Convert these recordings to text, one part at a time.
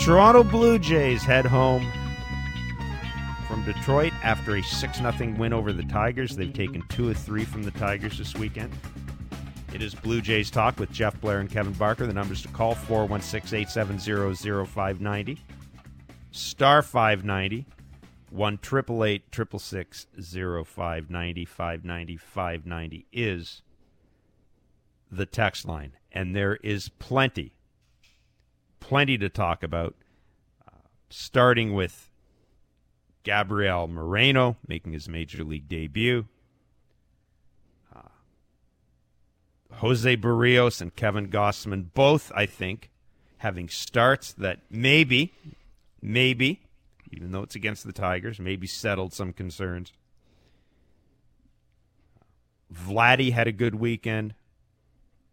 Toronto Blue Jays head home from Detroit after a 6 0 win over the Tigers. They've taken two of three from the Tigers this weekend. It is Blue Jays Talk with Jeff Blair and Kevin Barker. The numbers to call 416 870 0590. Star 590. 1 888 0590 590 590 is the text line. And there is plenty, plenty to talk about, uh, starting with Gabriel Moreno making his major league debut. Uh, Jose Berrios and Kevin Gausman, both, I think, having starts that maybe, maybe, even though it's against the Tigers, maybe settled some concerns. Vladdy had a good weekend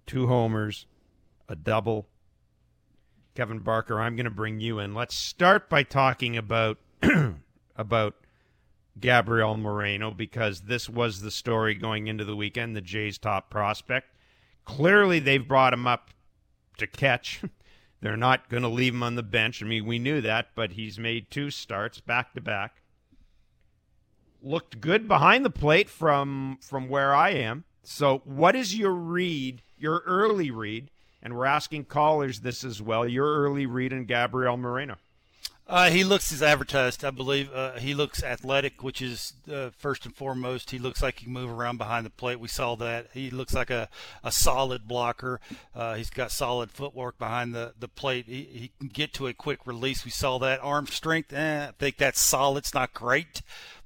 two homers, a double. Kevin Barker, I'm going to bring you in. Let's start by talking about about Gabriel Moreno because this was the story going into the weekend, the Jays' top prospect. Clearly, they've brought him up to catch. They're not going to leave him on the bench. I mean, we knew that, but he's made two starts back to back. Looked good behind the plate from from where I am. So, what is your read your early read, and we're asking callers this as well, your early read in Gabriel Moreno. Uh, he looks as advertised, I believe. Uh, he looks athletic, which is uh, first and foremost. He looks like he can move around behind the plate. We saw that. He looks like a, a solid blocker. Uh, he's got solid footwork behind the, the plate. He, he can get to a quick release. We saw that. Arm strength, eh, I think that's solid. It's not great,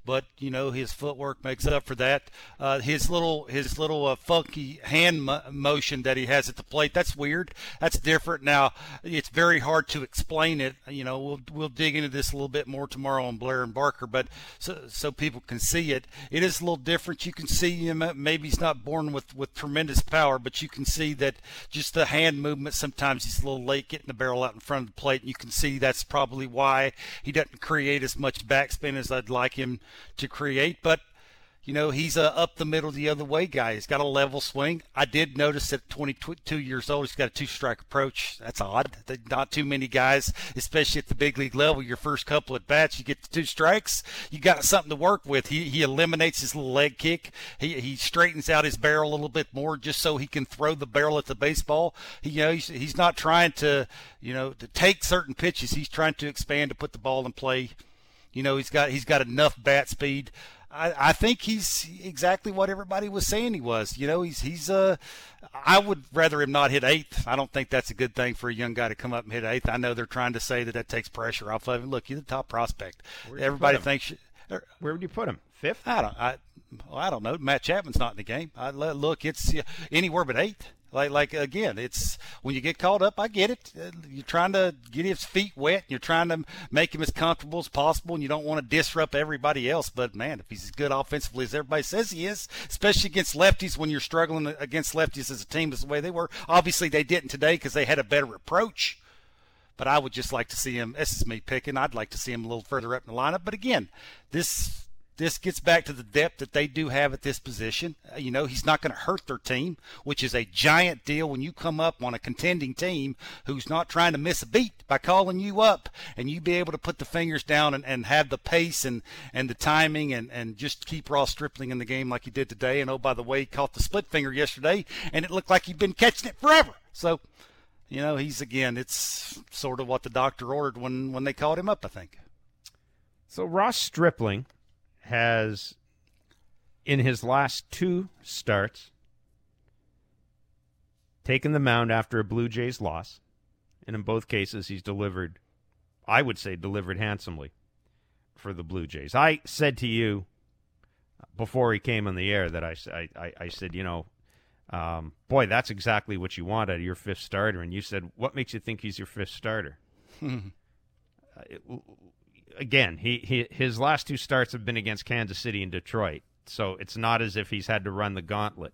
but you know his footwork makes up for that. Uh, his little his little uh, funky hand mo- motion that he has at the plate that's weird. That's different. Now it's very hard to explain it. You know we'll we'll dig into this a little bit more tomorrow on Blair and Barker, but so so people can see it. It is a little different. You can see him. Maybe he's not born with with tremendous power, but you can see that just the hand movement. Sometimes he's a little late getting the barrel out in front of the plate, and you can see that's probably why he doesn't create as much backspin as I'd like him to create, but you know, he's a up the middle the other way guy. He's got a level swing. I did notice at 22 years old, he's got a two strike approach. That's odd. Not too many guys, especially at the big league level, your first couple at bats, you get the two strikes, you got something to work with. He, he eliminates his little leg kick. He, he straightens out his barrel a little bit more just so he can throw the barrel at the baseball. He, you know, he's, he's not trying to, you know, to take certain pitches. He's trying to expand to put the ball in play you know, he's got he's got enough bat speed. I, I think he's exactly what everybody was saying he was. You know, he's he's uh I would rather him not hit eighth. I don't think that's a good thing for a young guy to come up and hit eighth. I know they're trying to say that that takes pressure off of him. Look, he's the top prospect. Everybody thinks. Er, Where would you put him? Fifth? I don't. I, well, I don't know. Matt Chapman's not in the game. I look. It's anywhere but eighth. Like, like again, it's when you get caught up. I get it. Uh, you're trying to get his feet wet. You're trying to make him as comfortable as possible, and you don't want to disrupt everybody else. But man, if he's as good offensively as everybody says he is, especially against lefties, when you're struggling against lefties as a team, as the way they were. Obviously, they didn't today because they had a better approach. But I would just like to see him. This is me picking. I'd like to see him a little further up in the lineup. But again, this this gets back to the depth that they do have at this position. Uh, you know, he's not going to hurt their team, which is a giant deal when you come up on a contending team who's not trying to miss a beat by calling you up and you be able to put the fingers down and, and have the pace and, and the timing and, and just keep Ross Stripling in the game like he did today. And oh, by the way, he caught the split finger yesterday and it looked like he'd been catching it forever. So, you know, he's again, it's sort of what the doctor ordered when, when they called him up, I think. So Ross Stripling has, in his last two starts, taken the mound after a Blue Jays loss. And in both cases, he's delivered, I would say, delivered handsomely for the Blue Jays. I said to you before he came on the air that I, I, I said, you know, um, boy, that's exactly what you want out of your fifth starter. And you said, what makes you think he's your fifth starter? uh, it, again, he, he his last two starts have been against Kansas City and Detroit, so it's not as if he's had to run the gauntlet.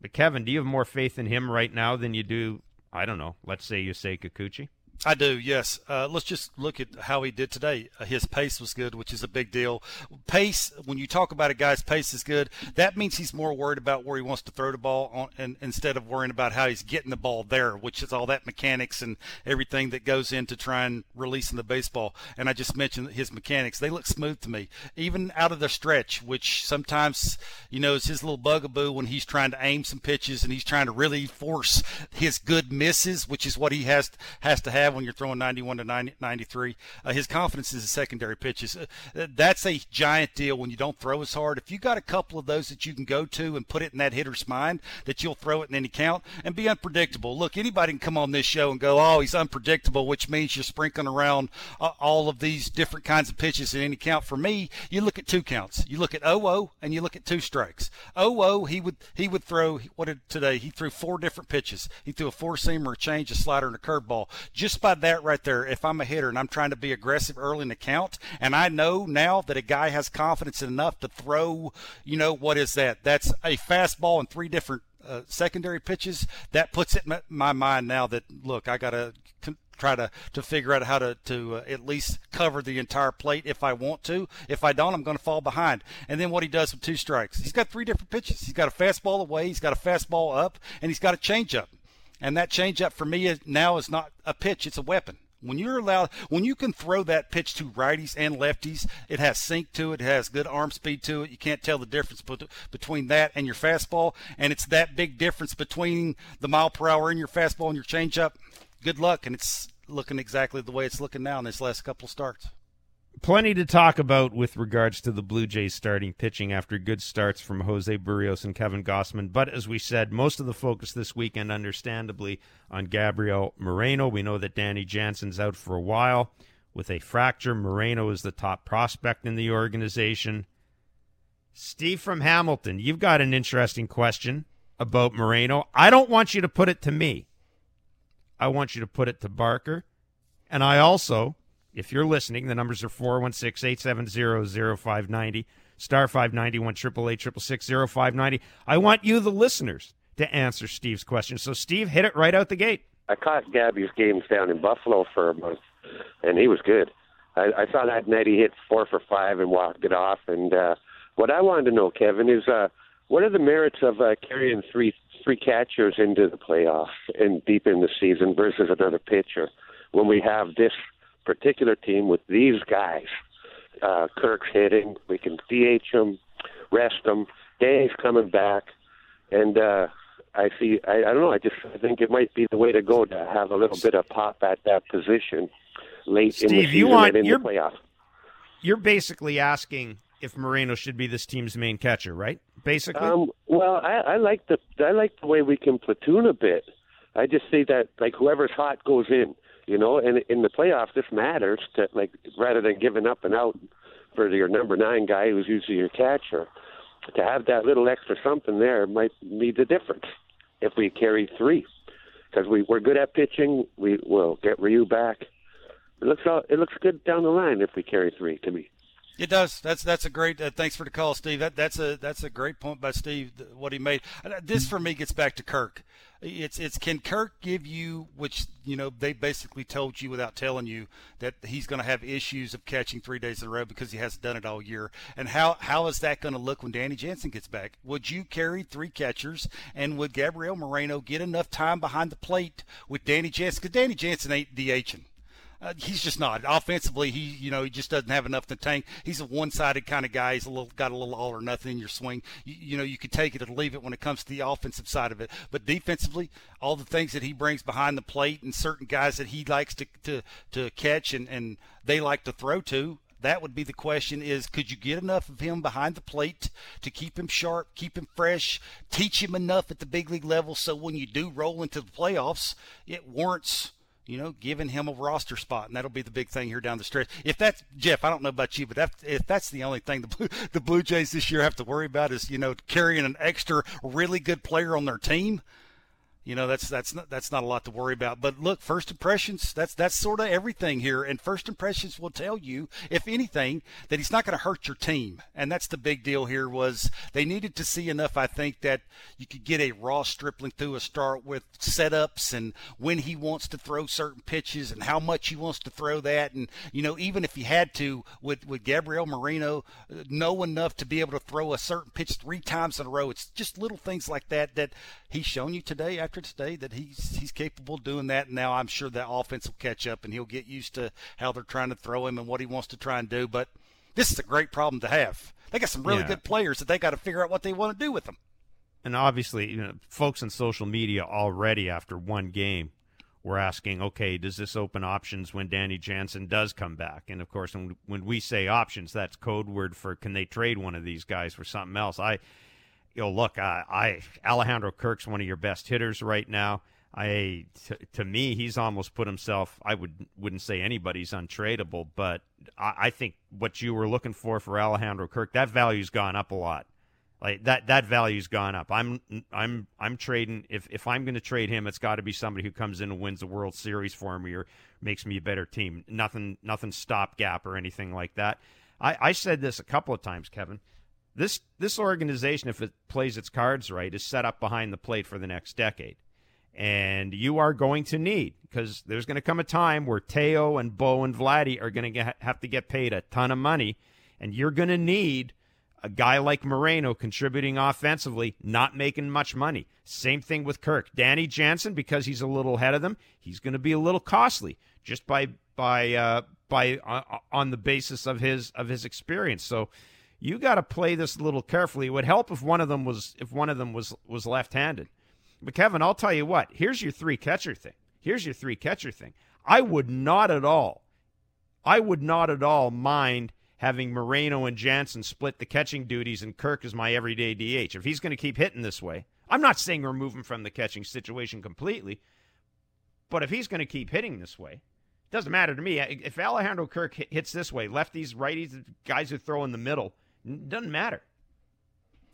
But Kevin, do you have more faith in him right now than you do? I don't know. Let's say you say Kikuchi. I do, yes. Uh, let's just look at how he did today. Uh, his pace was good, which is a big deal. Pace, when you talk about a guy's pace is good, that means he's more worried about where he wants to throw the ball on, and, instead of worrying about how he's getting the ball there, which is all that mechanics and everything that goes into trying releasing the baseball. And I just mentioned his mechanics; they look smooth to me, even out of the stretch, which sometimes you know is his little bugaboo when he's trying to aim some pitches and he's trying to really force his good misses, which is what he has has to have have when you're throwing 91 to 90, 93. Uh, his confidence in the secondary pitches. Uh, that's a giant deal when you don't throw as hard. If you got a couple of those that you can go to and put it in that hitter's mind that you'll throw it in any count and be unpredictable. Look, anybody can come on this show and go, oh, he's unpredictable, which means you're sprinkling around uh, all of these different kinds of pitches in any count. For me, you look at two counts. You look at 0 and you look at two strikes. 0 he would he would throw what did today? He threw four different pitches. He threw a four seamer, a change, a slider, and a curveball. Just by that right there, if I'm a hitter and I'm trying to be aggressive early in the count, and I know now that a guy has confidence enough to throw, you know, what is that? That's a fastball and three different uh, secondary pitches. That puts it in my mind now that, look, I got to try to, to figure out how to, to uh, at least cover the entire plate if I want to. If I don't, I'm going to fall behind. And then what he does with two strikes, he's got three different pitches. He's got a fastball away, he's got a fastball up, and he's got a changeup. And that changeup for me is, now is not a pitch; it's a weapon. When you're allowed, when you can throw that pitch to righties and lefties, it has sink to it, it has good arm speed to it. You can't tell the difference between that and your fastball, and it's that big difference between the mile per hour in your fastball and your changeup. Good luck, and it's looking exactly the way it's looking now in this last couple starts plenty to talk about with regards to the Blue Jays starting pitching after good starts from Jose Berrios and Kevin Gausman. But as we said, most of the focus this weekend, understandably, on Gabriel Moreno. We know that Danny Jansen's out for a while with a fracture. Moreno is the top prospect in the organization. Steve from Hamilton, you've got an interesting question about Moreno. I don't want you to put it to me. I want you to put it to Barker. And I also if you're listening, the numbers are 416 870 0590, star 591 888 0590. I want you, the listeners, to answer Steve's question. So, Steve, hit it right out the gate. I caught Gabby's games down in Buffalo for a month, and he was good. I, I saw that night he hit four for five and walked it off. And uh, what I wanted to know, Kevin, is uh, what are the merits of uh, carrying three three catchers into the playoffs and deep in the season versus another pitcher when we have this particular team with these guys. Uh, Kirk's hitting. We can DH him, rest him. Danny's coming back, and uh, I see. I, I don't know. I just I think it might be the way to go to have a little bit of pop at that position late Steve, in the season you want, and in you're, the playoffs. You're basically asking if Moreno should be this team's main catcher, right? Basically. Um, well, I, I like the I like the way we can platoon a bit. I just see that like whoever's hot goes in you know, and in the playoffs, this matters to like rather than giving up and out for your number nine guy who's usually your catcher. To have that little extra something there might be the difference if we carry three, because we we're good at pitching. We will get Ryu back. It looks all, it looks good down the line if we carry three to me. It does. That's that's a great. Uh, thanks for the call, Steve. That that's a that's a great point by Steve. What he made. Uh, this for me gets back to Kirk. It's it's can Kirk give you which you know they basically told you without telling you that he's going to have issues of catching three days in a row because he hasn't done it all year. And how how is that going to look when Danny Jansen gets back? Would you carry three catchers and would Gabriel Moreno get enough time behind the plate with Danny Jansen? Because Danny Jansen ain't DHing. Uh, he's just not offensively. He you know he just doesn't have enough to tank. He's a one-sided kind of guy. He's a little got a little all or nothing in your swing. You, you know you could take it or leave it when it comes to the offensive side of it. But defensively, all the things that he brings behind the plate and certain guys that he likes to to, to catch and and they like to throw to that would be the question is could you get enough of him behind the plate to keep him sharp keep him fresh teach him enough at the big league level so when you do roll into the playoffs it warrants you know, giving him a roster spot, and that'll be the big thing here down the stretch. If that's Jeff, I don't know about you, but that, if that's the only thing the Blue, the Blue Jays this year have to worry about is you know carrying an extra really good player on their team, you know that's that's not that's not a lot to worry about. But look, first impressions that's that's sort of everything here, and first impressions will tell you, if anything, that he's not going to hurt your team, and that's the big deal here. Was they needed to see enough, I think, that you could get a Ross Stripling through a start with setups and when he wants to throw certain pitches and how much he wants to throw that, and you know even if he had to with with Gabriel Moreno uh, know enough to be able to throw a certain pitch three times in a row. It's just little things like that that he's shown you today after today that he's he's capable of doing that. And now I'm sure that offense will catch up and he'll get used to how they're trying to throw him and what he wants to try and do. But this is a great problem to have. They got some really Yeah. good players that they got to figure out what they want to do with them. and obviously, you know, folks on social media already after one game were asking, okay, does this open options when Danny Jansen does come back? And of course, when, when we say options, that's code word for can they trade one of these guys for something else? I, you know, look, I, I Alejandro Kirk's one of your best hitters right now. I to, to me, he's almost put himself. I would wouldn't say anybody's untradeable, but I, I think what you were looking for for Alejandro Kirk, that value's gone up a lot. Like that that value's gone up. I'm I'm I'm trading if if I'm going to trade him, it's got to be somebody who comes in and wins the World Series for me or makes me a better team. Nothing nothing stopgap or anything like that. I I said this a couple of times, Kevin. This this organization, if it plays its cards right, is set up behind the plate for the next decade. And you are going to need because there's going to come a time where Teo and Bo and Vladdy are going to have to get paid a ton of money, and you're going to need a guy like Moreno contributing offensively, not making much money. Same thing with Kirk. Danny Jansen, because he's a little ahead of them, he's going to be a little costly just by by uh, by uh, on the basis of his of his experience. So you got to play this a little carefully. It would help if one of them was if one of them was was left-handed. But Kevin, I'll tell you what. Here's your three catcher thing. Here's your three catcher thing. I would not at all. I would not at all mind having Moreno and Jansen split the catching duties and Kirk is my everyday DH. If he's going to keep hitting this way, I'm not saying remove him from the catching situation completely, but if he's going to keep hitting this way, it doesn't matter to me. If Alejandro Kirk hits this way, lefties, righties, guys who throw in the middle, doesn't matter.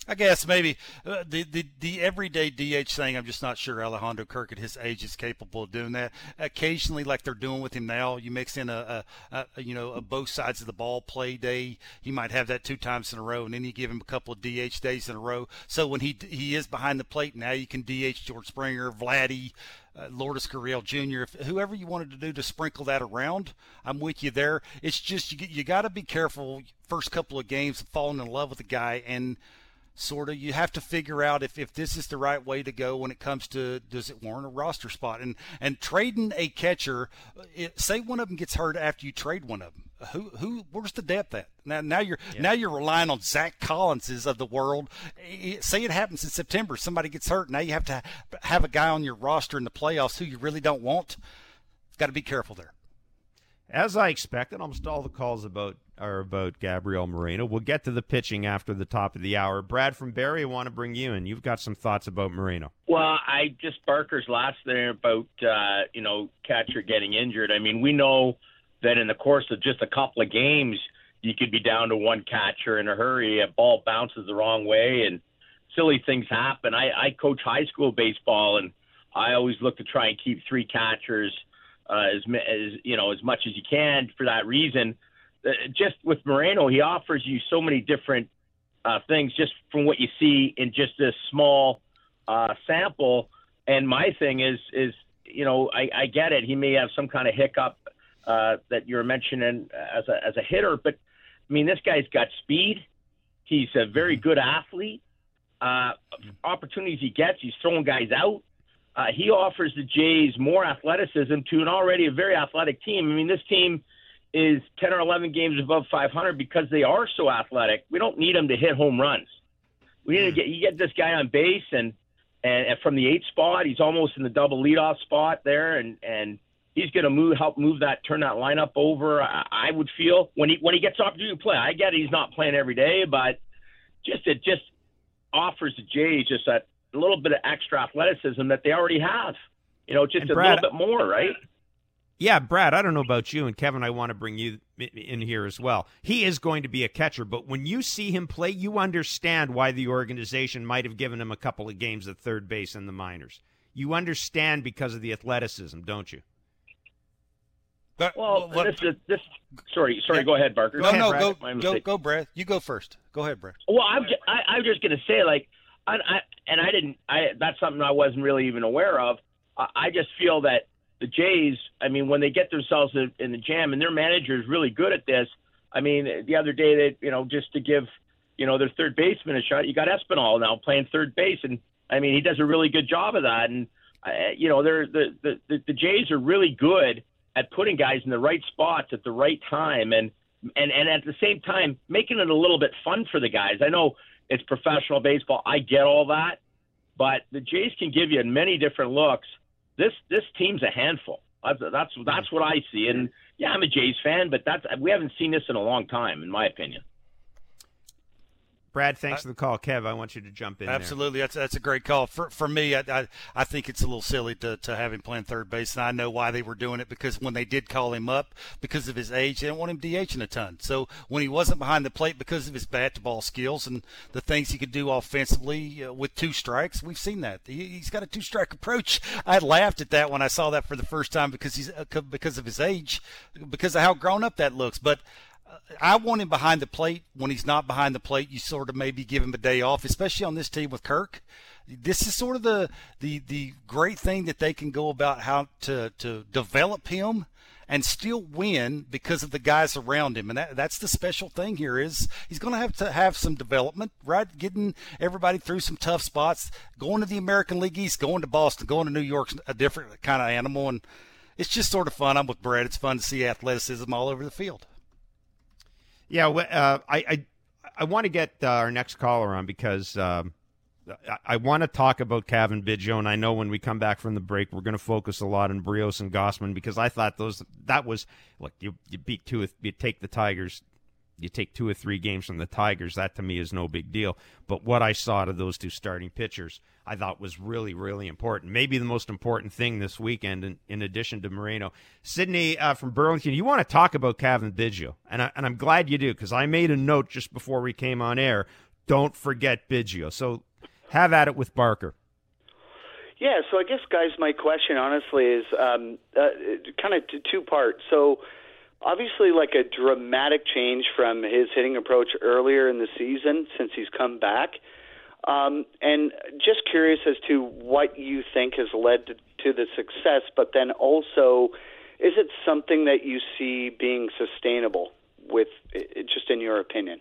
I guess maybe uh, the, the the everyday DH thing. I'm just not sure Alejandro Kirk at his age is capable of doing that. Occasionally, like they're doing with him now, you mix in a, a, a you know a both sides of the ball play day. He might have that two times in a row, and then you give him a couple of DH days in a row. So when he he is behind the plate now, you can DH George Springer, Vladdy. Uh, Lourdes Gurriel Jr. If whoever you wanted to do to sprinkle that around, I'm with you there. It's just you you got to be careful first couple of games of falling in love with a guy and sort of you have to figure out if, if this is the right way to go when it comes to does it warrant a roster spot and and trading a catcher it, say one of them gets hurt after you trade one of them who who where's the depth at now now you're Yeah. now you're relying on Zack Collinses of the world It- say it happens in September somebody gets hurt now you have to have a guy on your roster in the playoffs who you really don't want got to be careful there As I expected, almost all the calls about are about Gabriel Moreno. We'll get to the pitching after the top of the hour. Brad from Barrie, I want to bring you in. You've got some thoughts about Moreno. Well, I just Barker's last thing about uh, you know catcher getting injured. I mean, we know that in the course of just a couple of games, you could be down to one catcher in a hurry. A ball bounces the wrong way, and silly things happen. I, I coach high school baseball, and I always look to try and keep three catchers uh, as as you know as much as you can for that reason. Uh, just with Moreno, he offers you so many different uh, things just from what you see in just this small uh, sample. And my thing is, is you know, I, I get it. He may have some kind of hiccup uh, that you're mentioning as a as a hitter, but I mean, this guy's got speed. He's a very good athlete. Uh, opportunities he gets, he's throwing guys out. Uh, he offers the Jays more athleticism to an already a very athletic team. I mean, this team is 10 or 11 games above 500 because they are so athletic. We don't need them to hit home runs. We need to get you get this guy on base and and, and from the eight spot, he's almost in the double leadoff spot there, and and he's going to move help move that turn that lineup over. I, I would feel when he when he gets opportunity to play. I get it, he's not playing every day, but just it just offers the Jays just that a little bit of extra athleticism that they already have. You know, just And a Brad- little bit more, right? Yeah, Brad, I don't know about you, and Kevin, I want to bring you in here as well. He is going to be a catcher, but when you see him play, you understand why the organization might have given him a couple of games at third base in the minors. you understand because of the athleticism, don't you? But, Well, what, this is this. Sorry, sorry. Go ahead, Barker. no, no, Brad. go, My go, go, Brad. You go first. Go ahead, Brad. Well, I'm just, I, I'm just gonna say like, I, I and I didn't. I that's something I wasn't really even aware of. I, I just feel that the Jays. I mean, when they get themselves in, in the jam, and their manager is really good at this. I mean, the other day that you know just to give you know their third baseman a shot, you got Espinal now playing third base, and I mean he does a really good job of that. And uh, you know, they're the, the the the Jays are really good at putting guys in the right spots at the right time, and and and at the same time making it a little bit fun for the guys. I know it's professional baseball. I get all that, but the Jays can give you many different looks. This this team's a handful. That's that's, that's what I see. And yeah, I'm a Jays fan, but that's we haven't seen this in a long time, in my opinion. Brad, thanks for the call. Kev, I want you to jump in. there. Absolutely, that's that's a great call. For for me, I, I I think it's a little silly to to have him playing third base, and I know why they were doing it because when they did call him up because of his age, they didn't want him DHing a ton. So when he wasn't behind the plate because of his bat to ball skills and the things he could do offensively uh, with two strikes, we've seen that he, he's got a two strike approach. I laughed at that when I saw that for the first time because he's uh, because of his age, because of how grown up that looks, but. I want him behind the plate. When he's not behind the plate, you sort of maybe give him a day off, especially on this team with Kirk. This is sort of the the the great thing that they can go about how to to develop him and still win because of the guys around him. And that, that's the special thing here is he's going to have to have some development, right? Getting everybody through some tough spots, going to the American League East, going to Boston, going to New York's a different kind of animal. And it's just sort of fun. I'm with Brad. It's fun to see athleticism all over the field. Yeah, uh, I I, I want to get uh, our next caller on because um, I, I want to talk about Cavan Biggio, and I know when we come back from the break, we're going to focus a lot on Berrios and Gausman because I thought those that was look you you beat two you take the Tigers. You take two or three games from the Tigers. That to me is no big deal. But what I saw of those two starting pitchers, I thought was really, really important. Maybe the most important thing this weekend, in, in addition to Moreno. Sydney uh, from Burlington, you want to talk about Cavan Biggio, and, I, and I'm glad you do because I made a note just before we came on air. Don't forget Biggio. So have at it with Barker. Yeah, so I guess, guys, my question honestly is um, uh, kind of t- two parts. So, obviously, like a dramatic change from his hitting approach earlier in the season since he's come back. Um, and just curious as to what you think has led to, the success, but then also, is it something that you see being sustainable with, just in your opinion?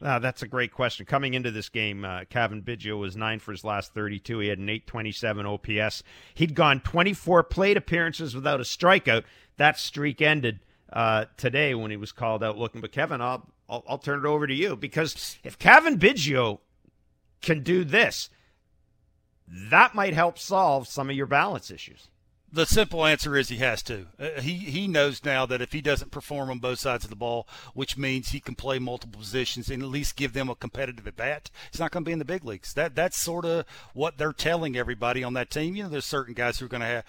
Uh, that's a great question. Coming into this game, uh, Cavan Biggio was nine for his last 32. He had an 827 OPS. He'd gone 24 plate appearances without a strikeout. That streak ended uh, today when he was called out looking. But Kevin, I'll, I'll I'll turn it over to you because if Cavan Biggio can do this, that might help solve some of your balance issues. The simple answer is he has to. Uh, he he knows now that if he doesn't perform on both sides of the ball, which means he can play multiple positions and at least give them a competitive at bat, he's not going to be in the big leagues. That that's sort of what they're telling everybody on that team. You know, there's certain guys who are going to have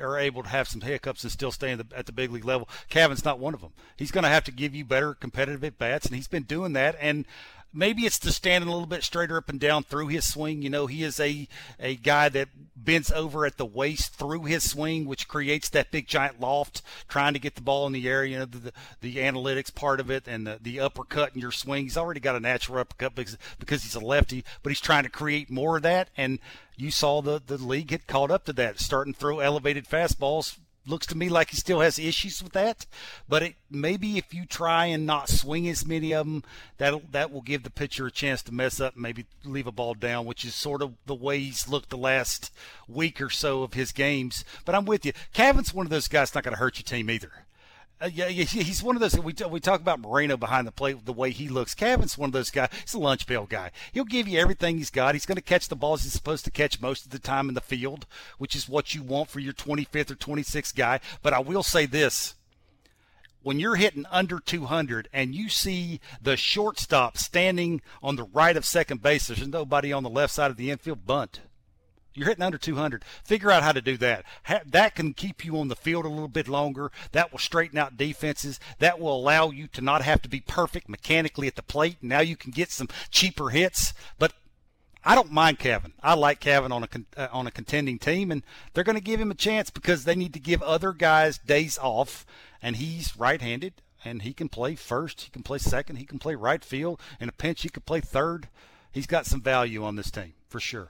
are able to have some hiccups and still stay the, at the big league level. Cavan's not one of them. He's going to have to give you better competitive at bats, and he's been doing that. And maybe it's the standing a little bit straighter up and down through his swing. You know, he is a a guy that bends over at the waist through his swing, which creates that big giant loft, trying to get the ball in the air. You know, the the, analytics part of it and the, the uppercut in your swing. He's already got a natural uppercut because because he's a lefty, but he's trying to create more of that. And you saw the the league get caught up to that, starting to throw elevated fastballs looks to me like he still has issues with that. But it, maybe if you try and not swing as many of them, that that will give the pitcher a chance to mess up and maybe leave a ball down, which is sort of the way he's looked the last week or so of his games. But I'm with you. Cavan's one of those guys not going to hurt your team either. Uh, yeah, yeah, he's one of those. We we talk about Moreno behind the plate, the way he looks. Cavan's one of those guys. He's a lunch pail guy. He'll give you everything he's got. He's going to catch the balls he's supposed to catch most of the time in the field, which is what you want for your 25th or 26th guy. But I will say this: when you're hitting under 200 and you see the shortstop standing on the right of second base, there's nobody on the left side of the infield. Bunt. You're hitting under 200. Figure out how to do that. that can keep you on the field a little bit longer. That will straighten out defenses. That will allow you to not have to be perfect mechanically at the plate. Now you can get some cheaper hits. But I don't mind Cavan. I like Cavan on a uh, on a contending team, and they're going to give him a chance because they need to give other guys days off, and he's right-handed and he can play first, he can play second, he can play right field. In a pinch, he can play third. He's got some value on this team for sure.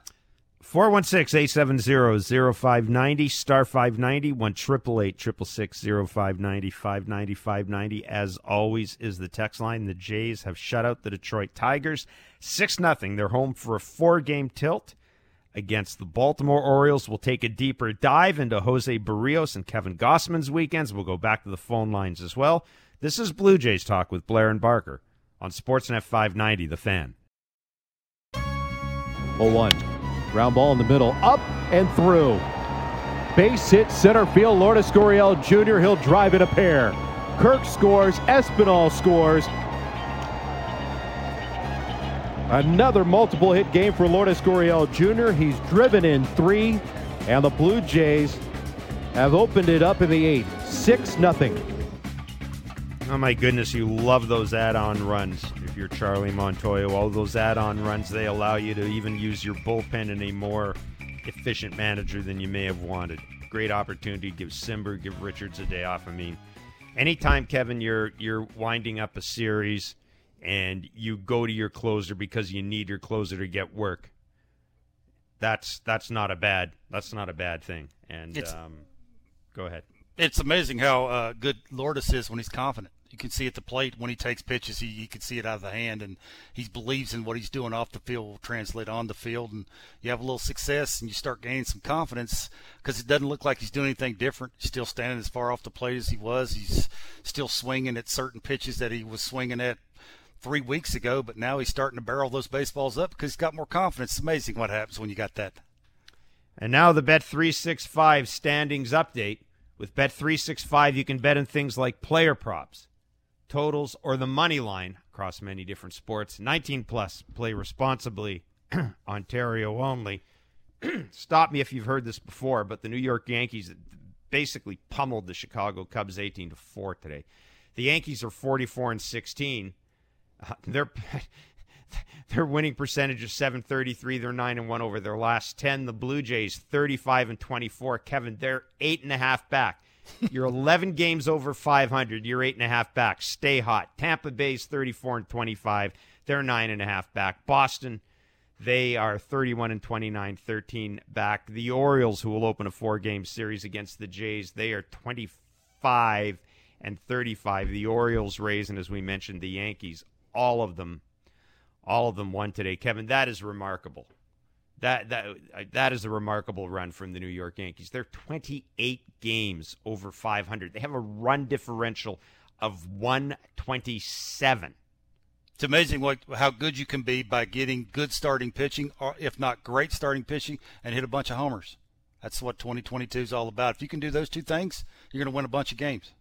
416 870 0590, star 590, 1 888 0590, 590, 590. As always, is the text line. The Jays have shut out the Detroit Tigers 6 0. They're home for a four game tilt against the Baltimore Orioles. We'll take a deeper dive into Jose Berrios and Kevin Gausman's weekends. We'll go back to the phone lines as well. This is Blue Jays Talk with Blair and Barker on Sportsnet 590, The Fan. 0 1. Ground ball in the middle, up and through. Base hit center field. Lourdes Gurriel Jr. He'll drive it a pair. Kirk scores. Espinal scores. Another multiple hit game for Lourdes Gurriel Jr. He's driven in three, and the Blue Jays have opened it up in the eighth. 6 0. Oh my goodness, you love those add-on runs. If you're Charlie Montoyo, all those add-on runs they allow you to even use your bullpen in a more efficient manager than you may have wanted. Great opportunity. Give Cimber, give Richards a day off. I mean, anytime Kevin, you're you're winding up a series and you go to your closer because you need your closer to get work. That's that's not a bad that's not a bad thing. And um, go ahead. It's amazing how uh, good Lourdes is when he's confident you can see at the plate when he takes pitches, he, he can see it out of the hand, and he believes in what he's doing off the field will translate on the field, and you have a little success, and you start gaining some confidence because it doesn't look like he's doing anything different. He's still standing as far off the plate as he was. He's still swinging at certain pitches that he was swinging at three weeks ago, but now he's starting to barrel those baseballs up because he's got more confidence. It's amazing what happens when you got that. And now the Bet 365 standings update. With Bet 365, you can bet on things like player props totals, or the money line across many different sports. 19 plus. Play responsibly. Ontario only. Stop me if you've heard this before, but the New York Yankees basically pummeled the Chicago Cubs 18 to 4 today. The Yankees are 44 and 16. Uh, their their winning percentage is 733. They're 9 and 1 over their last 10. The Blue Jays 35 and 24. Kevin, they're eight and a half back. You're 11 games over 500. You're eight and a half back. Stay hot. Tampa Bay's 34 and 25. They're nine and a half back. Boston, they are 31 and 29, 13 back. The Orioles, who will open a four-game series against the Jays, they are 25 and 35. The Orioles, Rays, and as we mentioned, the Yankees, all of them, all of them won today. Kevin, that is remarkable. That that uh, that is a remarkable run from the New York Yankees. They're 28 games over 500. They have a run differential of 127. It's amazing what how good you can be by getting good starting pitching, or if not great starting pitching, and hit a bunch of homers. That's what 2022 is all about. If you can do those two things, you're going to win a bunch of games.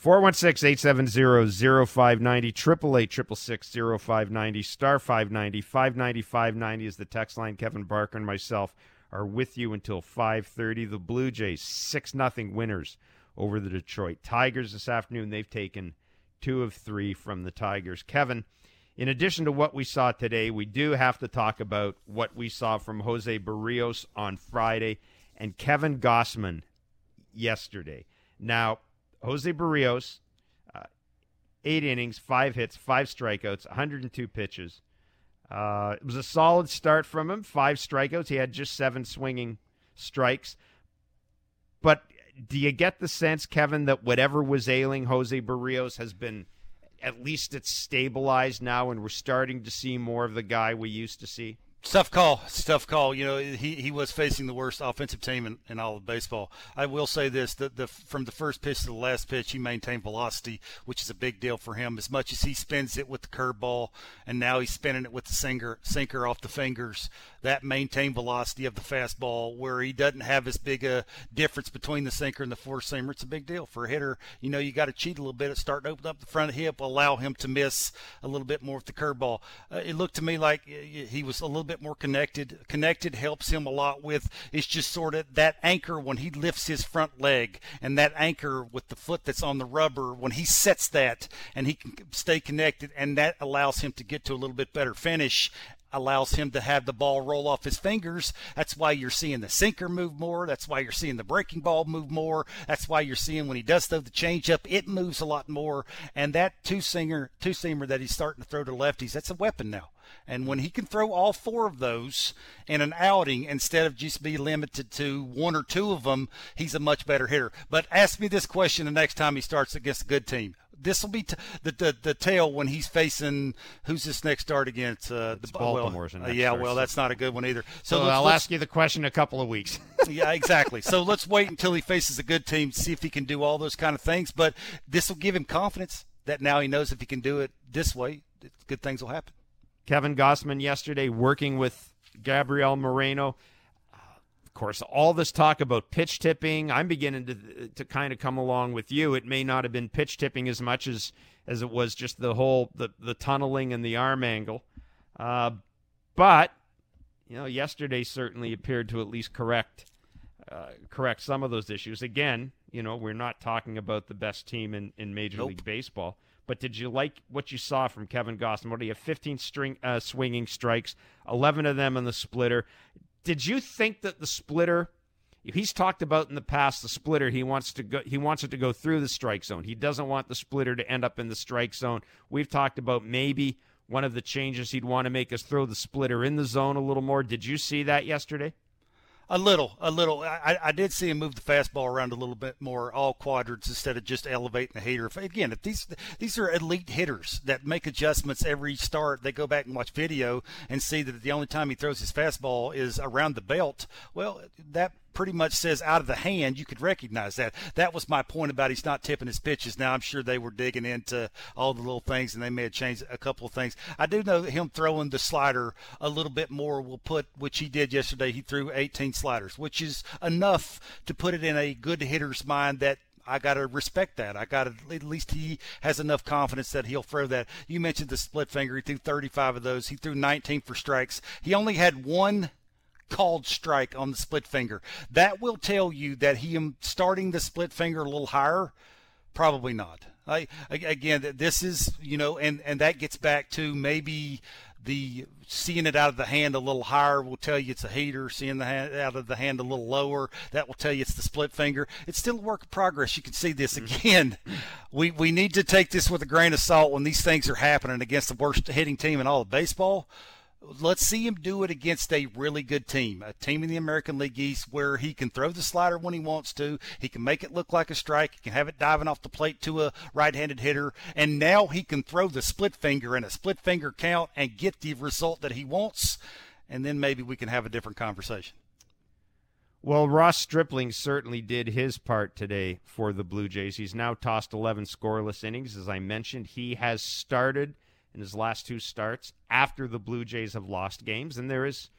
416 870 0590, 888 0590, star 590, 590 590 is the text line. Kevin Barker and myself are with you until 5.30. The Blue Jays, 6 nothing winners over the Detroit Tigers this afternoon. They've taken two of three from the Tigers. Kevin, in addition to what we saw today, we do have to talk about what we saw from Jose Berrios on Friday and Kevin Gausman yesterday. Now, Jose Berrios, uh, eight innings, five hits, five strikeouts, 102 pitches. Uh, it was a solid start from him. Five strikeouts. He had just seven swinging strikes. But do you get the sense, Kevin, that whatever was ailing Jose Berrios has been at least it's stabilized now, and we're starting to see more of the guy we used to see? Tough call. Tough call. You know, he, he was facing the worst offensive team in, in all of baseball. I will say this: that the from the first pitch to the last pitch, he maintained velocity, which is a big deal for him. As much as he spins it with the curveball, and now he's spinning it with the sinker sinker off the fingers, that maintained velocity of the fastball, where he doesn't have as big a difference between the sinker and the four seamer, it's a big deal for a hitter. You know, you got to cheat a little bit at starting to open up the front hip, allow him to miss a little bit more with the curveball. Uh, it looked to me like he was a little bit more connected. Connected helps him a lot with it's just sort of that anchor when he lifts his front leg and that anchor with the foot that's on the rubber when he sets that and he can stay connected and that allows him to get to a little bit better finish allows him to have the ball roll off his fingers. That's why you're seeing the sinker move more. That's why you're seeing the breaking ball move more. That's why you're seeing when he does throw the changeup, it moves a lot more. And that two singer, two seamer that he's starting to throw to lefties, that's a weapon now. And when he can throw all four of those in an outing instead of just be limited to one or two of them, he's a much better hitter. But ask me this question the next time he starts against a good team this will be t- the, the the tail when he's facing who's this next start against uh, the Baltimore's well, uh, yeah, well, that's not a good one either. So, so I'll ask you the question in a couple of weeks. yeah, exactly. So let's wait until he faces a good team, see if he can do all those kind of things. But this will give him confidence that now he knows if he can do it this way, good things will happen. Kevin Gausman yesterday working with Gabriel Moreno of course, all this talk about pitch tipping, I'm beginning to to kind of come along with you. It may not have been pitch tipping as much as as it was just the whole the the tunneling and the arm angle, uh, but you know, yesterday certainly appeared to at least correct uh, correct some of those issues. Again, you know, we're not talking about the best team in in Major nope. League Baseball. But did you like what you saw from Kevin Gausman? What do you have? 15 string uh, swinging strikes, 11 of them in the splitter did you think that the splitter he's talked about in the past the splitter he wants to go he wants it to go through the strike zone. He doesn't want the splitter to end up in the strike zone. We've talked about maybe one of the changes he'd want to make is throw the splitter in the zone a little more. Did you see that yesterday a little, a little. I, I did see him move the fastball around a little bit more, all quadrants instead of just elevating the hitter. Again, if these these are elite hitters that make adjustments every start, they go back and watch video and see that the only time he throws his fastball is around the belt. Well, that pretty much says out of the hand, you could recognize that. That was my point about he's not tipping his pitches. Now I'm sure they were digging into all the little things and they may have changed a couple of things. I do know him throwing the slider a little bit more will put, which he did yesterday. He threw 18 sliders, which is enough to put it in a good hitter's mind that I got to respect that. I got to at least he has enough confidence that he'll throw that. You mentioned the split finger. He threw 35 of those. He threw 19 for strikes. He only had one called strike on the split finger. That will tell you that he am starting the split finger a little higher. Probably not. I, again, this is you know, and and that gets back to maybe the seeing it out of the hand a little higher will tell you it's a heater. Seeing the hand out of the hand a little lower, that will tell you it's the split finger. It's still a work of progress. You can see this mm-hmm. again. we we need to take this with a grain of salt when these things are happening against the worst hitting team in all of baseball let's see him do it against a really good team, a team in the American League East where he can throw the slider when he wants to. He can make it look like a strike. He can have it diving off the plate to a right handed hitter. And now he can throw the split finger in a split finger count and get the result that he wants. And then maybe we can have a different conversation. Well, Ross Stripling certainly did his part today for the Blue Jays. He's now tossed 11 scoreless innings. As I mentioned, he has started – in his last two starts after the Blue Jays have lost games. And there is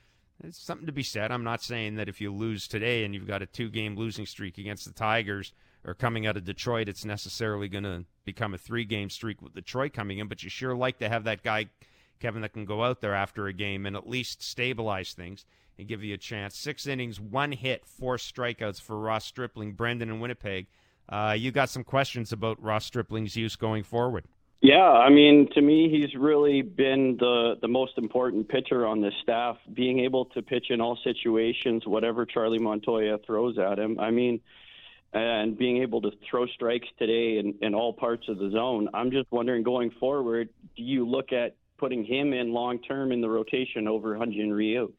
something to be said. I'm not saying that if you lose today and you've got a two game losing streak against the Tigers or coming out of Detroit, it's necessarily going to become a three game streak with Detroit coming in. But you sure like to have that guy, Kevin, that can go out there after a game and at least stabilize things and give you a chance. Six innings, one hit, four strikeouts for Ross Stripling, Brendan, and Winnipeg. Uh, you got some questions about Ross Stripling's use going forward. Yeah, I mean, to me, he's really been the the most important pitcher on this staff. Being able to pitch in all situations, whatever Charlie Montoyo throws at him. I mean, and being able to throw strikes today in, in all parts of the zone. I'm just wondering, going forward, do you look at putting him in long term in the rotation over Hyun-Jin Ryu?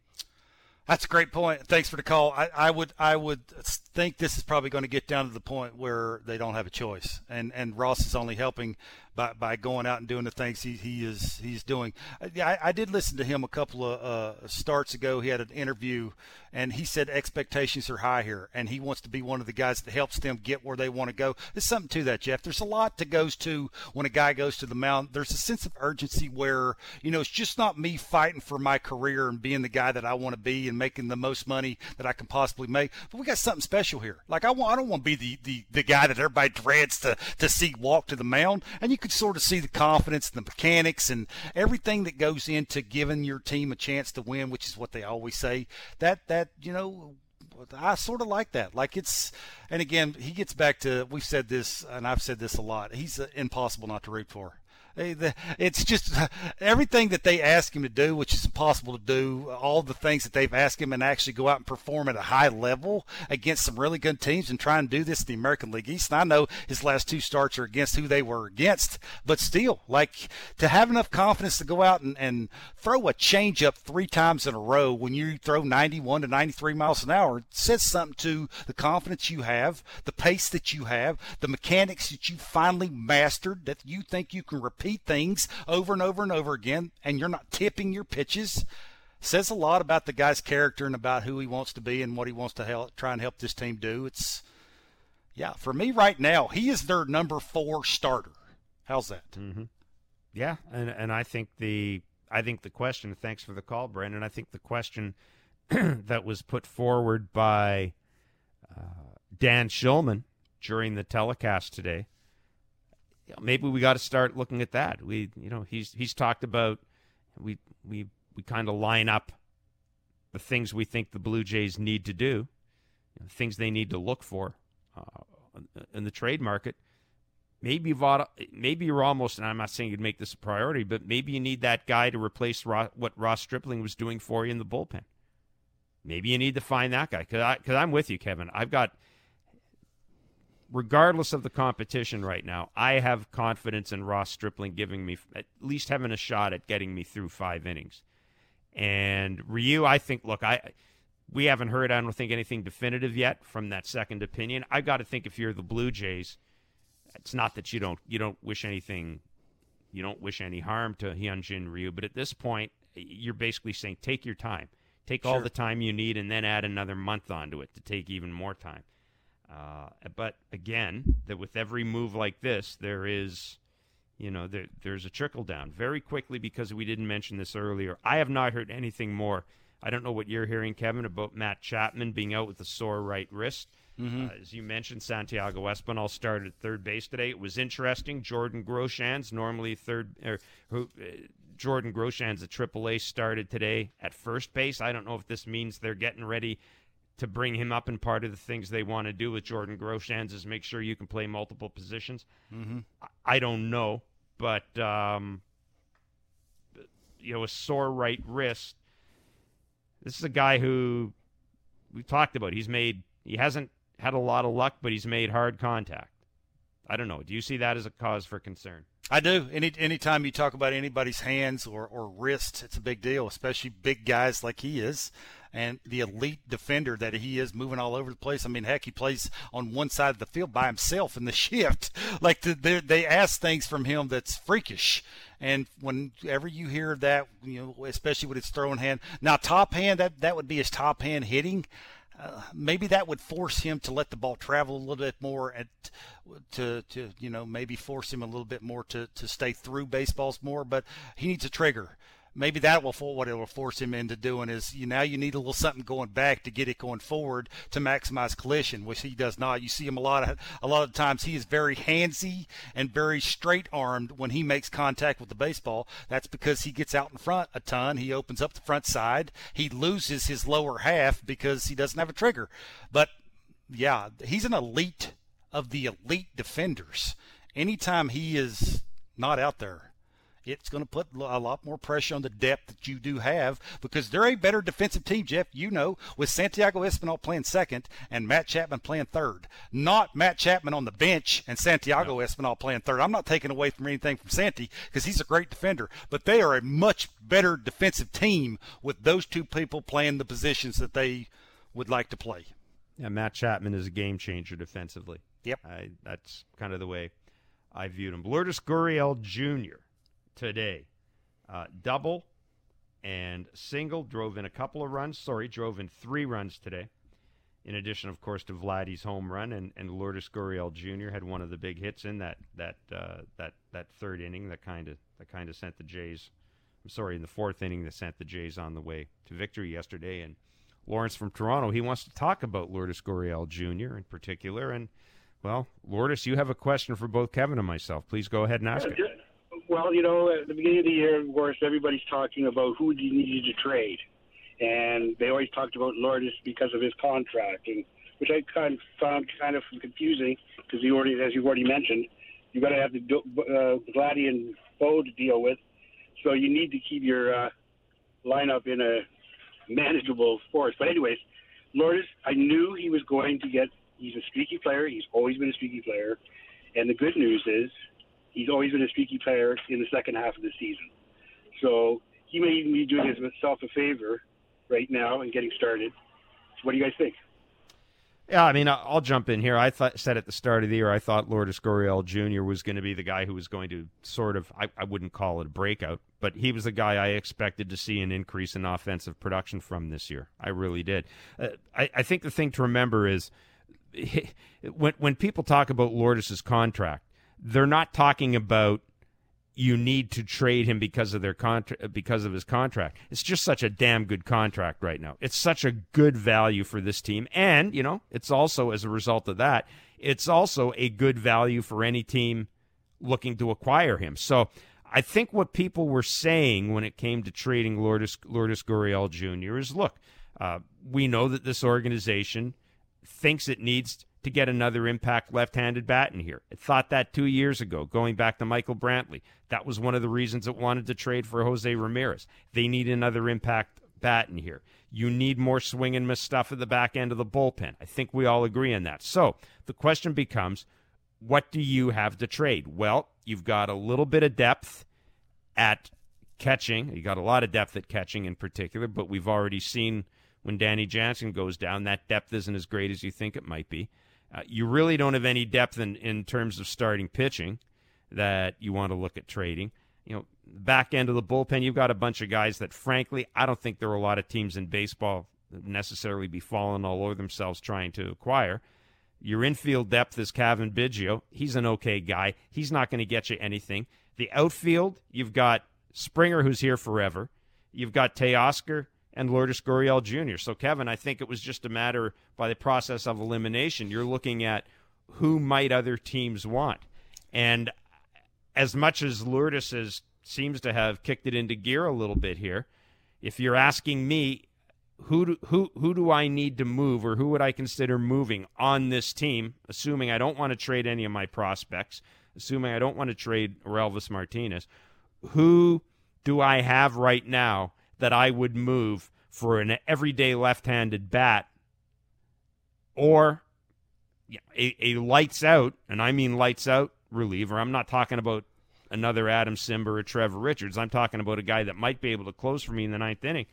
That's a great point. Thanks for the call. I, I, would I would think this is probably going to get down to the point where they don't have a choice, and and Ross is only helping by, by going out and doing the things he, he is he's doing. I, I did listen to him a couple of uh, starts ago. He had an interview, and he said expectations are high here, and he wants to be one of the guys that helps them get where they want to go. There's something to that, Jeff. There's a lot that goes to when a guy goes to the mound. There's a sense of urgency where you know it's just not me fighting for my career and being the guy that I want to be and making the most money that I can possibly make. But we got something special here. Like I want, I don't want to be the, the, the guy that everybody dreads to to see walk to the mound, and you could sort of see the confidence, and the mechanics, and everything that goes into giving your team a chance to win, which is what they always say. That that you know I sort of like that. Like it's, and again, he gets back to we've said this, and I've said this a lot. He's uh, impossible not to root for. It's just everything that they ask him to do, which is impossible to do. All the things that they've asked him and actually go out and perform at a high level against some really good teams and try and do this in the American League East. And I know his last two starts are against who they were against, but still, like to have enough confidence to go out and, and throw a changeup three times in a row when you throw 91 to 93 miles an hour says something to the confidence you have, the pace that you have, the mechanics that you finally mastered that you think you can repeat things over and over and over again, and you're not tipping your pitches, says a lot about the guy's character and about who he wants to be and what he wants to help, try and help this team do. It's, yeah, for me right now, he is their number four starter. How's that? Mm-hmm. Yeah, and and I think the I think the question. Thanks for the call, Brandon. I think the question that was put forward by uh, Dan Shulman during the telecast today maybe we got to start looking at that. We, you know, he's he's talked about we we we kind of line up the things we think the Blue Jays need to do, you know, things they need to look for uh, in the trade market. Maybe you've ought, maybe you're almost, and I'm not saying you'd make this a priority, but maybe you need that guy to replace Ross, what Ross Stripling was doing for you in the bullpen. Maybe you need to find that guy because I because I'm with you, Kevin. I've got regardless of the competition right now, I have confidence in Ross Stripling giving me at least having a shot at getting me through five innings. And Ryu, I think, look, I we haven't heard, I don't think anything definitive yet from that second opinion. I've got to think if you're the Blue Jays, it's not that you don't you don't wish anything, you don't wish any harm to Hyunjin Ryu, but at this point, you're basically saying take your time, take sure. all the time you need, and then add another month onto it to take even more time. Uh, but again, that with every move like this, there is, you know, there, there's a trickle down very quickly because we didn't mention this earlier. I have not heard anything more. I don't know what you're hearing, Kevin, about Matt Chapman being out with a sore right wrist. Mm-hmm. Uh, as you mentioned, Santiago Espinal started at third base today. It was interesting. Jordan Groshans, normally third, or who, uh, Jordan Groshans, a AAA, started today at first base. I don't know if this means they're getting ready to bring him up. And part of the things they want to do with Jordan Groshans is make sure you can play multiple positions. Mm-hmm. I don't know, but um, you know, a sore right wrist. This is a guy who we've talked about. He's made he hasn't had a lot of luck, but he's made hard contact. I don't know. Do you see that as a cause for concern? I do. Any anytime you talk about anybody's hands or, or wrists, it's a big deal, especially big guys like he is and the elite defender that he is, moving all over the place. I mean, heck, he plays on one side of the field by himself in the shift. Like the, they ask things from him that's freakish. And whenever you hear that, you know, especially with his throwing hand, now top hand that that would be his top hand hitting. Uh, maybe that would force him to let the ball travel a little bit more at to to you know maybe force him a little bit more to to stay through baseballs more but he needs a trigger maybe that will for what it will force him into doing is you now you need a little something going back to get it going forward to maximize collision, which he does not. You see him a lot of a lot of times he is very handsy and very straight armed when he makes contact with the baseball. That's because he gets out in front a ton. He opens up the front side. He loses his lower half because he doesn't have a trigger. But yeah, he's an elite of the elite defenders. Anytime he is not out there, it's going to put a lot more pressure on the depth that you do have because they're a better defensive team, Jeff. You know, with Santiago Espinal playing second and Matt Chapman playing third, not Matt Chapman on the bench and Santiago no. Espinal playing third. I'm not taking away from anything from Santi because he's a great defender, but they are a much better defensive team with those two people playing the positions that they would like to play. Yeah, Matt Chapman is a game changer defensively. Yep, I, that's kind of the way I viewed him. Lourdes Gurriel Jr today. Uh, double and single drove in a couple of runs. Sorry, drove in three runs today. In addition, of course, to Vladdy's home run, and, and Lourdes Gurriel Jr. had one of the big hits in that that uh, that that third inning that kind of that kind of sent the Jays. I'm sorry, in the fourth inning that sent the Jays on the way to victory yesterday. And Lawrence from Toronto, he wants to talk about Lourdes Gurriel Jr. in particular. And well, Lourdes, you have a question for both Kevin and myself. Please go ahead and ask it. Well, you know, at the beginning of the year, of course, everybody's talking about who you needed to trade, and they always talked about Lourdes because of his contract, and which I kind of found kind of confusing because he already, as you've already mentioned, You got to have the uh, Vladdy and Bo to deal with. So you need to keep your uh, lineup in a manageable force. But anyways, Lourdes, I knew he was going to get. He's a streaky player. He's always been a streaky player. And the good news is, he's always been a streaky player in the second half of the season. So he may even be doing himself a favor right now and getting started. So what do you guys think? Yeah, I mean, I'll jump in here. I thought, said at the start of the year, I thought Lourdes Gurriel Jr. was going to be the guy who was going to sort of, I, I wouldn't call it a breakout, but he was the guy I expected to see an increase in offensive production from this year. I really did. Uh, I, I think the thing to remember is when when people talk about Lourdes's contract, they're not talking about you need to trade him because of their contract because of his contract. It's just such a damn good contract right now. It's such a good value for this team and, you know, it's also as a result of that, it's also a good value for any team looking to acquire him. So, I think what people were saying when it came to trading Lourdes, Lourdes Gurriel Jr. is look, uh, we know that this organization thinks it needs to get another impact left handed bat in here. It thought that two years ago, going back to Michael Brantley. That was one of the reasons it wanted to trade for Jose Ramirez. They need another impact bat in here. You need more swing and miss stuff at the back end of the bullpen. I think we all agree on that. So the question becomes what do you have to trade? Well, you've got a little bit of depth at catching. You got a lot of depth at catching in particular, but we've already seen when Danny Jansen goes down, that depth isn't as great as you think it might be. Uh, you really don't have any depth in, in terms of starting pitching that you want to look at trading. You know, back end of the bullpen, you've got a bunch of guys that, frankly, I don't think there are a lot of teams in baseball necessarily be falling all over themselves trying to acquire. Your infield depth is Cavan Biggio. He's an okay guy. He's not going to get you anything. The outfield, you've got Springer, who's here forever. You've got Teoscar and Lourdes Gurriel Jr. So, Kevin, I think it was just a matter by the process of elimination. You're looking at who might other teams want. And as much as Lourdes has, seems to have kicked it into gear a little bit here, if you're asking me, who do, who who do I need to move, or who would I consider moving on this team? Assuming I don't want to trade any of my prospects, assuming I don't want to trade Orelvis Martinez, who do I have right now that I would move for an everyday left-handed bat or a, a lights out, and I mean lights out reliever. I'm not talking about another Adam Cimber or Trevor Richards. I'm talking about a guy that might be able to close for me in the ninth inning.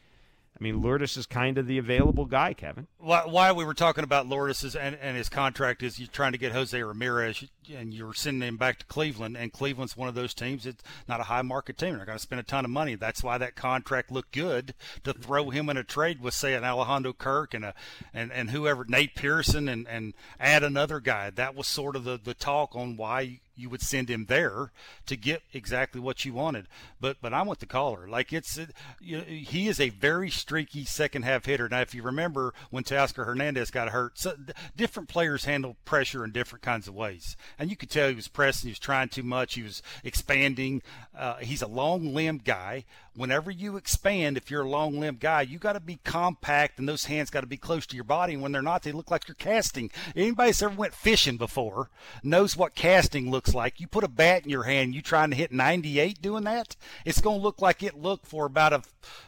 I mean, Lourdes is kind of the available guy, Kevin. Why, we were talking about Lourdes and, and his contract is you're trying to get Jose Ramirez and you're sending him back to Cleveland, and Cleveland's one of those teams that's not a high market team. They're going to spend a ton of money. That's why that contract looked good to throw him in a trade with, say, an Alejandro Kirk and a and, and whoever Nate Pearson and, and add another guy. That was sort of the, the talk on why you would send him there to get exactly what you wanted. But but I'm with the caller. Like it's you know, he is a very streaky second half hitter. Now if you remember when Teoscar Hernandez got hurt, so different players handle pressure in different kinds of ways, and you could tell he was pressing. He was trying too much. He was expanding. Uh, he's a long limbed guy. Whenever you expand, if you're a long limbed guy, you got to be compact, and those hands got to be close to your body. And when they're not, they look like you're casting. Anybody that's ever went fishing before knows what casting looks looks like. You put a bat in your hand, you trying to hit 98 doing that, it's going to look like it looked for about a,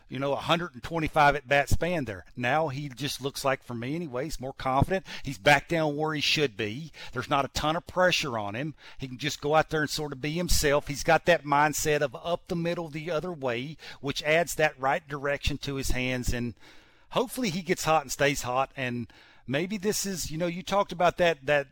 you know, 125 at bat span there. Now he just looks like, for me anyway, he's more confident. He's back down where he should be. There's not a ton of pressure on him. He can just go out there and sort of be himself. He's got that mindset of up the middle the other way, which adds that right direction to his hands. And hopefully he gets hot and stays hot. And maybe this is, you know, you talked about that, that,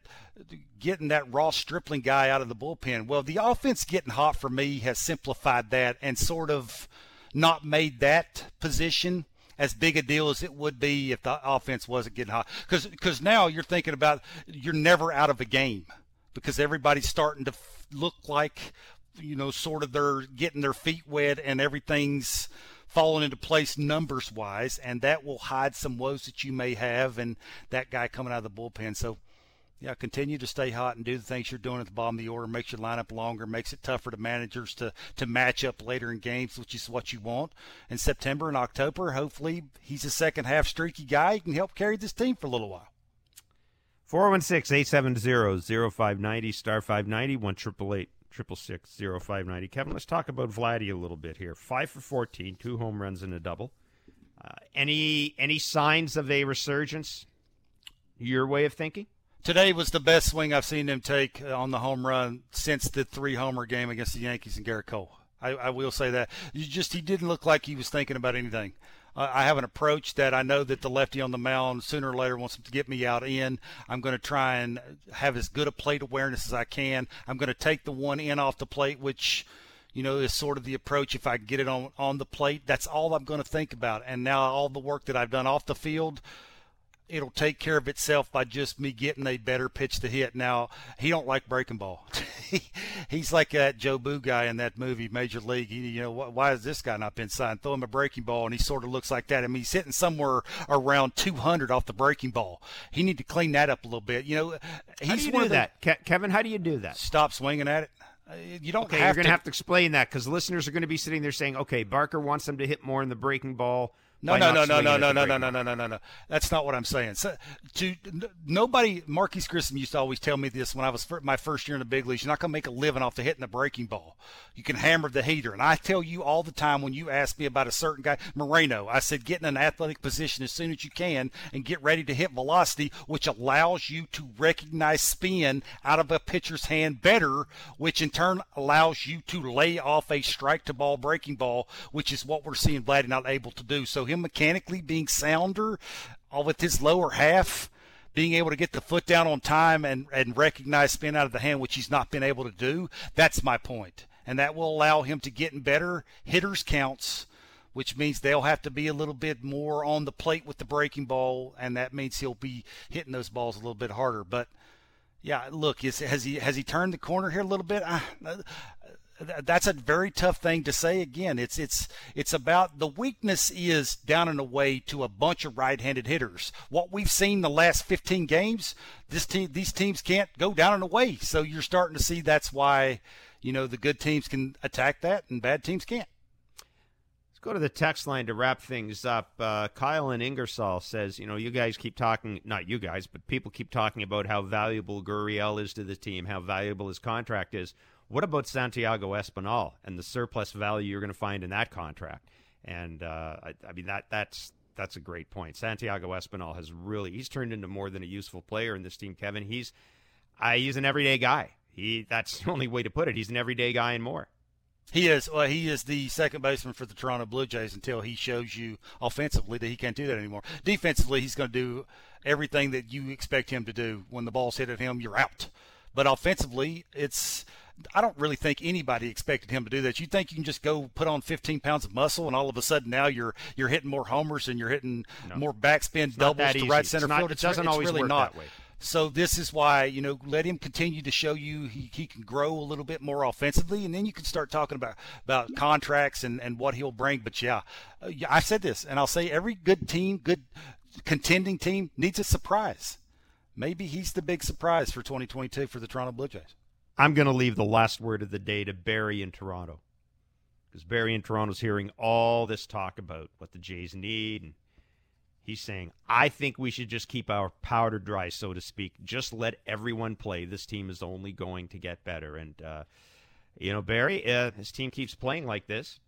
getting that Ross Stripling guy out of the bullpen. Well, the offense getting hot for me has simplified that and sort of not made that position as big a deal as it would be if the offense wasn't getting hot. Because because now you're thinking about you're never out of a game because everybody's starting to look like you know sort of they're getting their feet wet and everything's falling into place numbers wise and that will hide some woes that you may have and that guy coming out of the bullpen so yeah, continue to stay hot and do the things you're doing at the bottom of the order. Makes your lineup longer, makes it tougher to managers to to match up later in games, which is what you want. In September and October, hopefully he's a second half streaky guy. He can help carry this team for a little while. 416 870 0590, star 590, 1 888 0590. Kevin, let's talk about Vladdy a little bit here. 5 for 14, two home runs and a double. Uh, any any signs of a resurgence? Your way of thinking? Today was the best swing I've seen him take uh, on the home run since the three homer game against the Yankees and Gerrit Cole. I, I will say that. You just he didn't look like he was thinking about anything. I have an approach that I know that the lefty on the mound sooner or later wants to get me out in. I'm going to try and have as good a plate awareness as I can. I'm going to take the one in off the plate, which you know, is sort of the approach. If I get it on on the plate, that's all I'm going to think about. And now all the work that I've done off the field, it'll take care of itself by just me getting a better pitch to hit. Now he don't like breaking ball. He's like that Jobu guy in that movie Major League. He, you know, why has this guy not been signed? Throw him a breaking ball, and he sort of looks like that. I mean, he's hitting somewhere around 200 off the breaking ball. He need to clean that up a little bit. You know, he's how do you one do of the, that, Ke- Kevin? How do you do that? Stop swinging at it. Uh, You don't Okay, you're going to to have to explain that because listeners are going to be sitting there saying, "Okay, Barker wants them to hit more in the breaking ball." No, no, no, no, no, no, no, no, no, no, no, no, no. That's not what I'm saying. So, to n- nobody, Marquise Grissom used to always tell me this when I was fir- my first year in the big leagues. You're not going to make a living off the hitting the breaking ball. You can hammer the heater, and I tell you all the time when you ask me about a certain guy, Moreno, I said get in an athletic position as soon as you can and get ready to hit velocity, which allows you to recognize spin out of a pitcher's hand better, which in turn allows you to lay off a strike to ball breaking ball, which is what we're seeing Vladdy not able to do. So him mechanically being sounder uh, with his lower half, being able to get the foot down on time and, and recognize spin out of the hand, which he's not been able to do, that's my point. And that will allow him to get in better hitters counts, which means they'll have to be a little bit more on the plate with the breaking ball, and that means he'll be hitting those balls a little bit harder. But yeah, look, is, has he has he turned the corner here a little bit? Uh, that's a very tough thing to say again it's it's it's about the weakness is down and away to a bunch of right-handed hitters what we've seen the last 15 games this team these teams can't go down and away so you're starting to see that's why you know the good teams can attack that and bad teams can't Let's go to the text line to wrap things up. Uh, Kyle and Ingersoll says, you know, you guys keep talking, not you guys, but people keep talking about how valuable Gurriel is to the team, how valuable his contract is. What about Santiago Espinal and the surplus value you're going to find in that contract? And uh, I, I mean that that's that's a great point. Santiago Espinal has really he's turned into more than a useful player in this team. Kevin, he's I he's an everyday guy. He that's the only way to put it. He's an everyday guy and more. He is. Well, he is the second baseman for the Toronto Blue Jays until he shows you offensively that he can't do that anymore. Defensively, he's going to do everything that you expect him to do. When the ball's hit at him, you're out. But offensively, it's. I don't really think anybody expected him to do that. You think you can just go put on 15 pounds of muscle, and all of a sudden now you're you're hitting more homers and you're hitting No. more backspin not doubles to right It's center not- field. it It's, doesn't it's always really work not. that way. So this is why you know let him continue to show you he, he can grow a little bit more offensively, and then you can start talking about about contracts and and what he'll bring. But yeah, uh, yeah, I said this, and I'll say every good team, good contending team needs a surprise. Maybe he's the big surprise for 2022 for the Toronto Blue Jays. I'm going to leave the last word of the day to Barry in Toronto. Because Barry in Toronto's hearing all this talk about what the Jays need. And he's saying, I think we should just keep our powder dry, so to speak. Just let everyone play. This team is only going to get better. And, uh, you know, Barry, uh, his team keeps playing like this.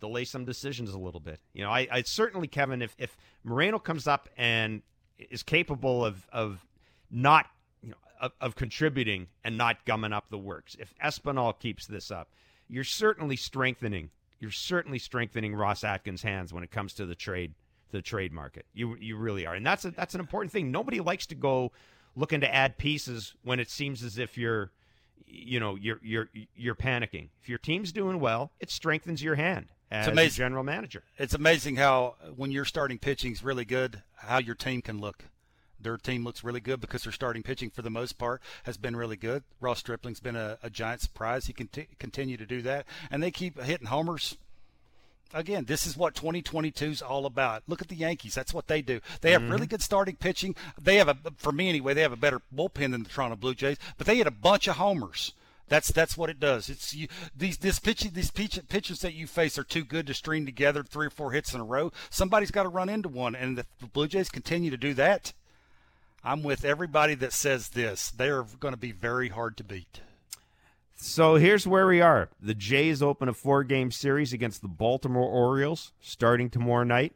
Delay some decisions a little bit. You know, I, I certainly, Kevin, if, if Moreno comes up and is capable of, of not you know, of, of contributing and not gumming up the works. If Espinal keeps this up, you're certainly strengthening. You're certainly strengthening Ross Atkins' hands when it comes to the trade, the trade market. You you really are, and that's a, that's an important thing. Nobody likes to go looking to add pieces when it seems as if you're, you know, you're you're you're panicking. If your team's doing well, it strengthens your hand as a amazing. general manager. It's amazing how when your starting pitching is really good, how your team can look. Their team looks really good because their starting pitching, for the most part, has been really good. Ross Stripling's been a, a giant surprise. He can t- continue to do that, and they keep hitting homers. Again, this is what 2022 is all about. Look at the Yankees. That's what they do. They have really mm-hmm. good starting pitching. They have a, for me anyway, they have a better bullpen than the Toronto Blue Jays, but they hit a bunch of homers. That's that's what it does. It's you, these this pitching these pitch, pitchers that you face are too good to string together three or four hits in a row. Somebody's got to run into one, and if the Blue Jays continue to do that, I'm with everybody that says this. They are going to be very hard to beat. So here's where we are. The Jays open a four game series against the Baltimore Orioles starting tomorrow night.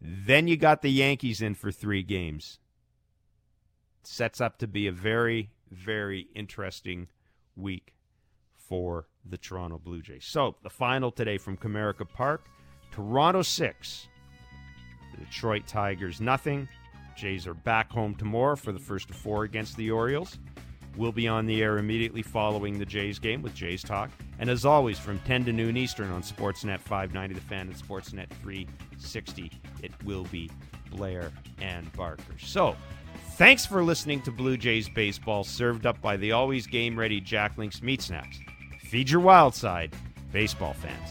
Then you got the Yankees in for three games. Sets up to be a very, very interesting week for the Toronto Blue Jays. So the final today from Comerica Park Toronto 6, the Detroit Tigers nothing. Jays are back home tomorrow for the first of four against the Orioles. We'll be on the air immediately following the Jays game with Jays Talk. And as always, from 10 to noon Eastern on Sportsnet 590, The Fan, and Sportsnet 360, it will be Blair and Barker. So, thanks for listening to Blue Jays Baseball, served up by the always game ready Jack Links Meat Snacks. Feed your wild side, baseball fans.